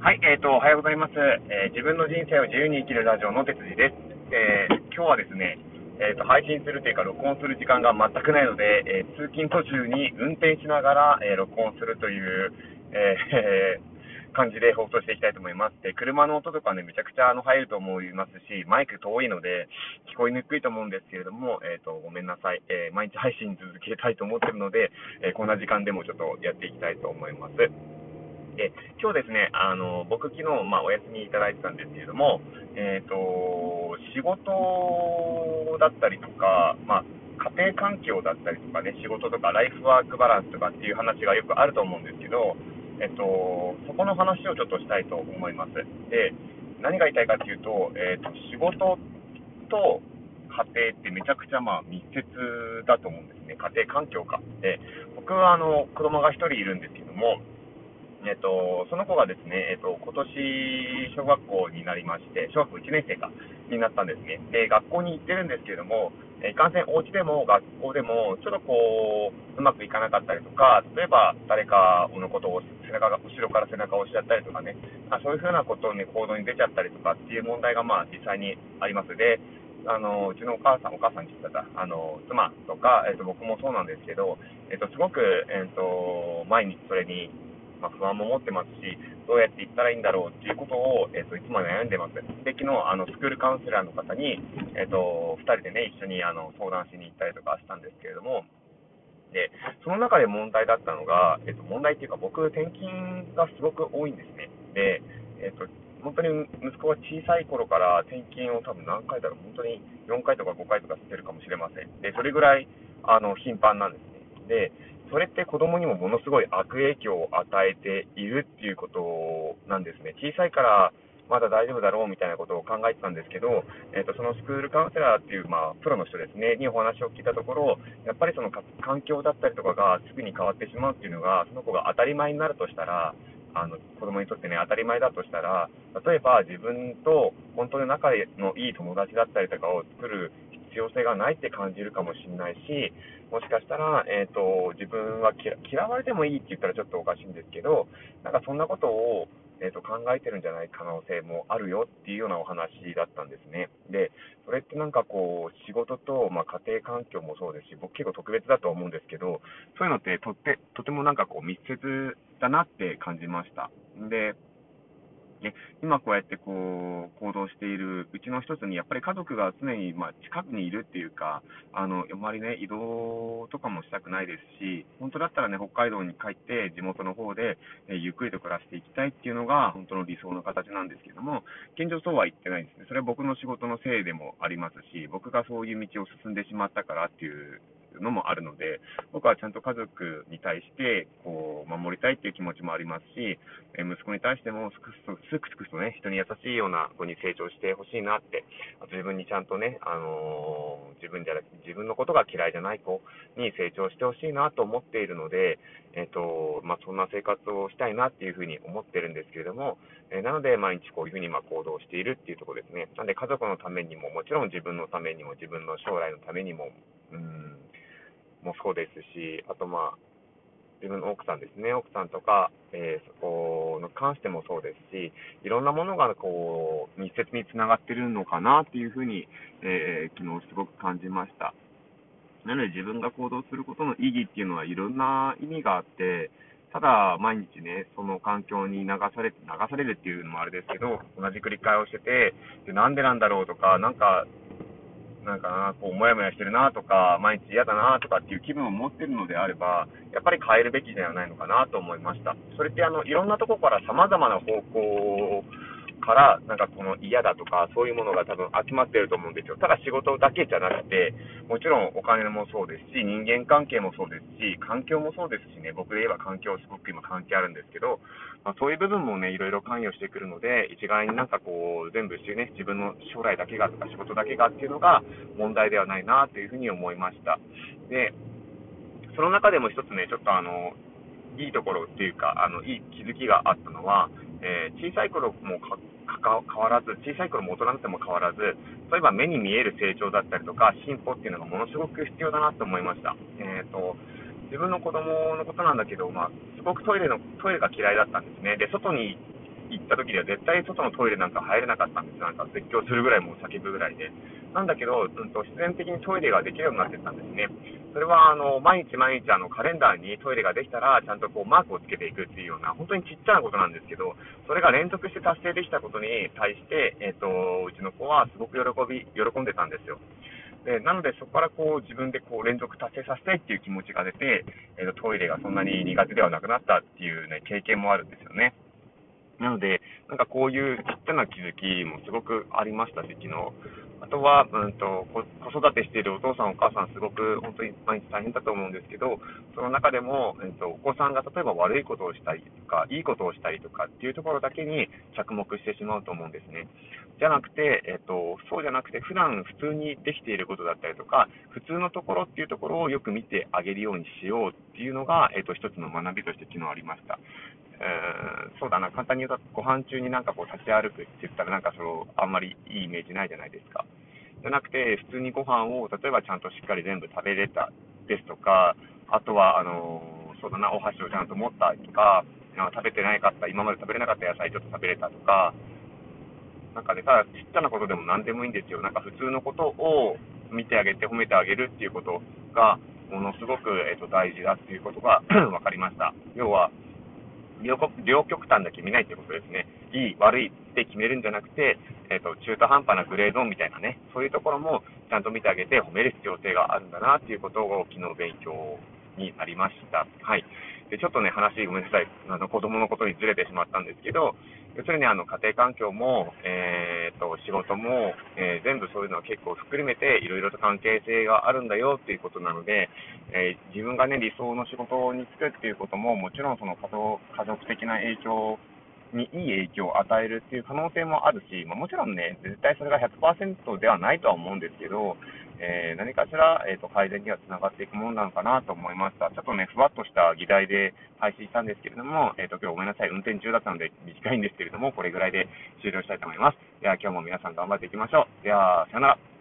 はい、えーと、おはようございます、えー自分の人生を自由に生きるラジオの哲司です。えー今日はですね、えーと、配信するというか、録音する時間が全くないので、え通勤途中に運転しながら、え録音するという、え 感じで放送していきたいと思います。で、車の音とかね、めちゃくちゃあの入ると思いますし、マイク遠いので、聞こえにくいと思うんですけれども、えっ、と、ごめんなさい。えー毎日配信続けたいと思ってるので、えーこんな時間でもちょっとやっていきたいと思います。で、今日ですね、あの、僕昨日、まあ、お休みいただいてたんですけれども、えっ、と、仕事だったりとか、まあ、家庭環境だったりとかね、仕事とかライフワークバランスとかっていう話がよくあると思うんですけど、えっと、そこの話をちょっとしたいと思います。で、何が言いたいかっていうと、えっと、仕事と家庭ってめちゃくちゃまあ密接だと思うんですね。家庭環境か。で、僕はあの、子供が一人いるんですけども、えっと、その子がですね、えっと、今年、小学校になりまして、小学校1年生か、になったんですね。で、学校に行ってるんですけれども、えーいかんせんお家でも学校でも、ちょっとこう、うまくいかなかったりとか、例えば誰かのことを背中が、後ろから背中を押しちゃったりとかね、まあ、そういうふうなことに行動に出ちゃったりとかっていう問題が、まあ、実際にあります。で、あの、うちのお母さん、お母さんって言ったら、あの、妻とか、えっと、僕もそうなんですけど、えっと、すごく、えっと、毎日それに、まあ、不安も持ってますし、どうやっていったらいいんだろうっていうことを、えっと、いつも悩んでます。で、昨日、あの、スクールカウンセラーの方に、えっと、二人でね、一緒に、あの、相談しに行ったりとかしたんですけれども、で、その中で問題だったのが、えっと、問題っていうか、僕、転勤がすごく多いんですね。で、えっと、本当に息子は小さい頃から転勤を多分何回だろう、本当に4回とか5回とかしてるかもしれません。で、それぐらい、あの、頻繁なんですね。で、それって子供にもものすごい悪影響を与えているっていうことなんですね。小さいからまだ大丈夫だろうみたいなことを考えてたんですけど、えっとそのスクールカウンセラーっていう、まあ、プロの人ですね、にお話を聞いたところ、やっぱりその環境だったりとかがすぐに変わってしまうっていうのが、その子が当たり前になるとしたら、あの子供にとってね、当たり前だとしたら、例えば自分と本当に仲のいい友達だったりとかを作る必要性がないって感じるかもしれないし、もしかしたら、えっ、と、自分は嫌われてもいいって言ったらちょっとおかしいんですけど、なんかそんなことを、えー、と考えてるんじゃない可能性もあるよっていうようなお話だったんですね。で、それってなんかこう、仕事と、まあ、家庭環境もそうですし、僕結構特別だと思うんですけど、そういうのってとって、とてもなんかこう密接だなって感じました。で、ね、今こうやってこう行動しているうちの一つにやっぱり家族が常にま近くにいるっていうかあのあまりね移動とかもしたくないですし本当だったらね北海道に帰って地元の方で、えゆっくりと暮らしていきたいっていうのが本当の理想の形なんですけども現状そうは言ってないんですね。それは僕の仕事のせいでもありますし僕がそういう道を進んでしまったからっていうのもあるので、僕はちゃんと家族に対して、こう、守りたいっていう気持ちもありますし、え息子に対してもすくすくすくすとね、人に優しいような子に成長してほしいなって、自分にちゃんとね、あの自分じゃなく自分のことが嫌いじゃない子に成長してほしいなと思っているので、えっ、と、まあ、そんな生活をしたいなっていうふうに思ってるんですけれども、えなので毎日こういうふうにま行動しているっていうところですね。なんで家族のためにも、もちろん自分のためにも、自分の将来のためにも、うん、もそうですし、あとまあ、自分の奥さんですね、奥さんとか、えーそこに関してもそうですし、いろんなものがこう密接につながってるのかなっていうふうに、えー昨日すごく感じました。なので自分が行動することの意義っていうのはいろんな意味があって、ただ毎日ね、その環境に流されて、流されるっていうのもあれですけど、同じ繰り返しをしてて、でなんでなんだろうとか、なんかなんかな、こう、もやもやしてるなとか、毎日嫌だなとかっていう気分を持ってるのであれば、やっぱり変えるべきではないのかなと思いました。それって、あの、いろんなとこから様々な方向から、なんかこの嫌だとか、そういうものが多分集まってると思うんですよ。ただ仕事だけじゃなくて、もちろんお金もそうですし、人間関係もそうですし、環境もそうですしね、僕で言えば環境すごく今関係あるんですけど、まあ、そういう部分もね、いろいろ関与してくるので、一概になんかこう、全部してね、自分の将来だけがとか仕事だけがっていうのが問題ではないなというふうに思いました。で、その中でも一つね、ちょっとあの、いいところっていうか、あの、いい気づきがあったのは、えー小さい頃も変わらず、小さい頃も大人になっても変わらず、例えば目に見える成長だったりとか、進歩っていうのがものすごく必要だなと思いました。えっ、と、自分の子供のことなんだけど、まあ、すごくトイレの、トイレが嫌いだったんですね。で、外に行った時には絶対外のトイレなんか入れなかったんですよ。なんか絶叫するぐらいもう叫ぶぐらいで。なんだけど、うんと、必然的にトイレができるようになってたんですね。それは、あの、毎日毎日あの、カレンダーにトイレができたら、ちゃんとこう、マークをつけていくっていうような、本当にちっちゃなことなんですけど、それが連続して達成できたことに対して、えっ、ー、と、うちの子はすごく喜び、喜んでたんですよ。でなので、そこからこう自分でこう連続達成させたいっていう気持ちが出て、えーと、トイレがそんなに苦手ではなくなったっていう、ね、経験もあるんですよね。なので、なんかこういうちっちゃな気づきもすごくありましたし、昨日。あとは、うんと、子育てしているお父さん、お母さん、すごく本当に毎日大変だと思うんですけど、その中でも、えーと、お子さんが例えば悪いことをしたりとか、いいことをしたりとかっていうところだけに着目してしまうと思うんですね。じゃなくて、えーと、そうじゃなくて、普段普通にできていることだったりとか、普通のところっていうところをよく見てあげるようにしようっていうのが、えーと、一つの学びとして昨日ありました。そうだな、簡単に言うと、ご飯中になんかこう立ち歩くって言ったら、なんかその、あんまりいいイメージないじゃないですか。じゃなくて、普通にご飯を、例えばちゃんとしっかり全部食べれたですとか、あとは、あの、そうだな、お箸をちゃんと持ったとか、食べてないかった、今まで食べれなかった野菜ちょっと食べれたとか、なんかね、ただちっちゃなことでも何でもいいんですよ。なんか普通のことを見てあげて褒めてあげるっていうことが、ものすごく、えっと、大事だっていうことが 分かりました。要は、両両極端だけ見ないってことですね。いい、悪いって決めるんじゃなくて、えっ、ー、と、中途半端なグレーゾーンみたいなね、そういうところもちゃんと見てあげて褒める必要性があるんだなっていうことを昨日勉強になりました。はい。で、ちょっとね、話ごめんなさい。あの、子供のことにずれてしまったんですけど、要するにあの、家庭環境も、えっ、と、仕事も、えー、全部そういうのは結構含めて、いろいろと関係性があるんだよっていうことなので、えー、自分がね、理想の仕事に就くっていうことも、もちろんその家族的な影響にいい影響を与えるっていう可能性もあるし、まあ、もちろんね、絶対それが100%ではないとは思うんですけど、えー、何かしら、えーと、改善にはつながっていくものなのかなと思いました。ちょっとね、ふわっとした議題で配信したんですけれども、えっ、ー、と、今日ごめんなさい、運転中だったので短いんですけれども、これぐらいで終了したいと思います。では、今日も皆さん頑張っていきましょう。では、さよなら。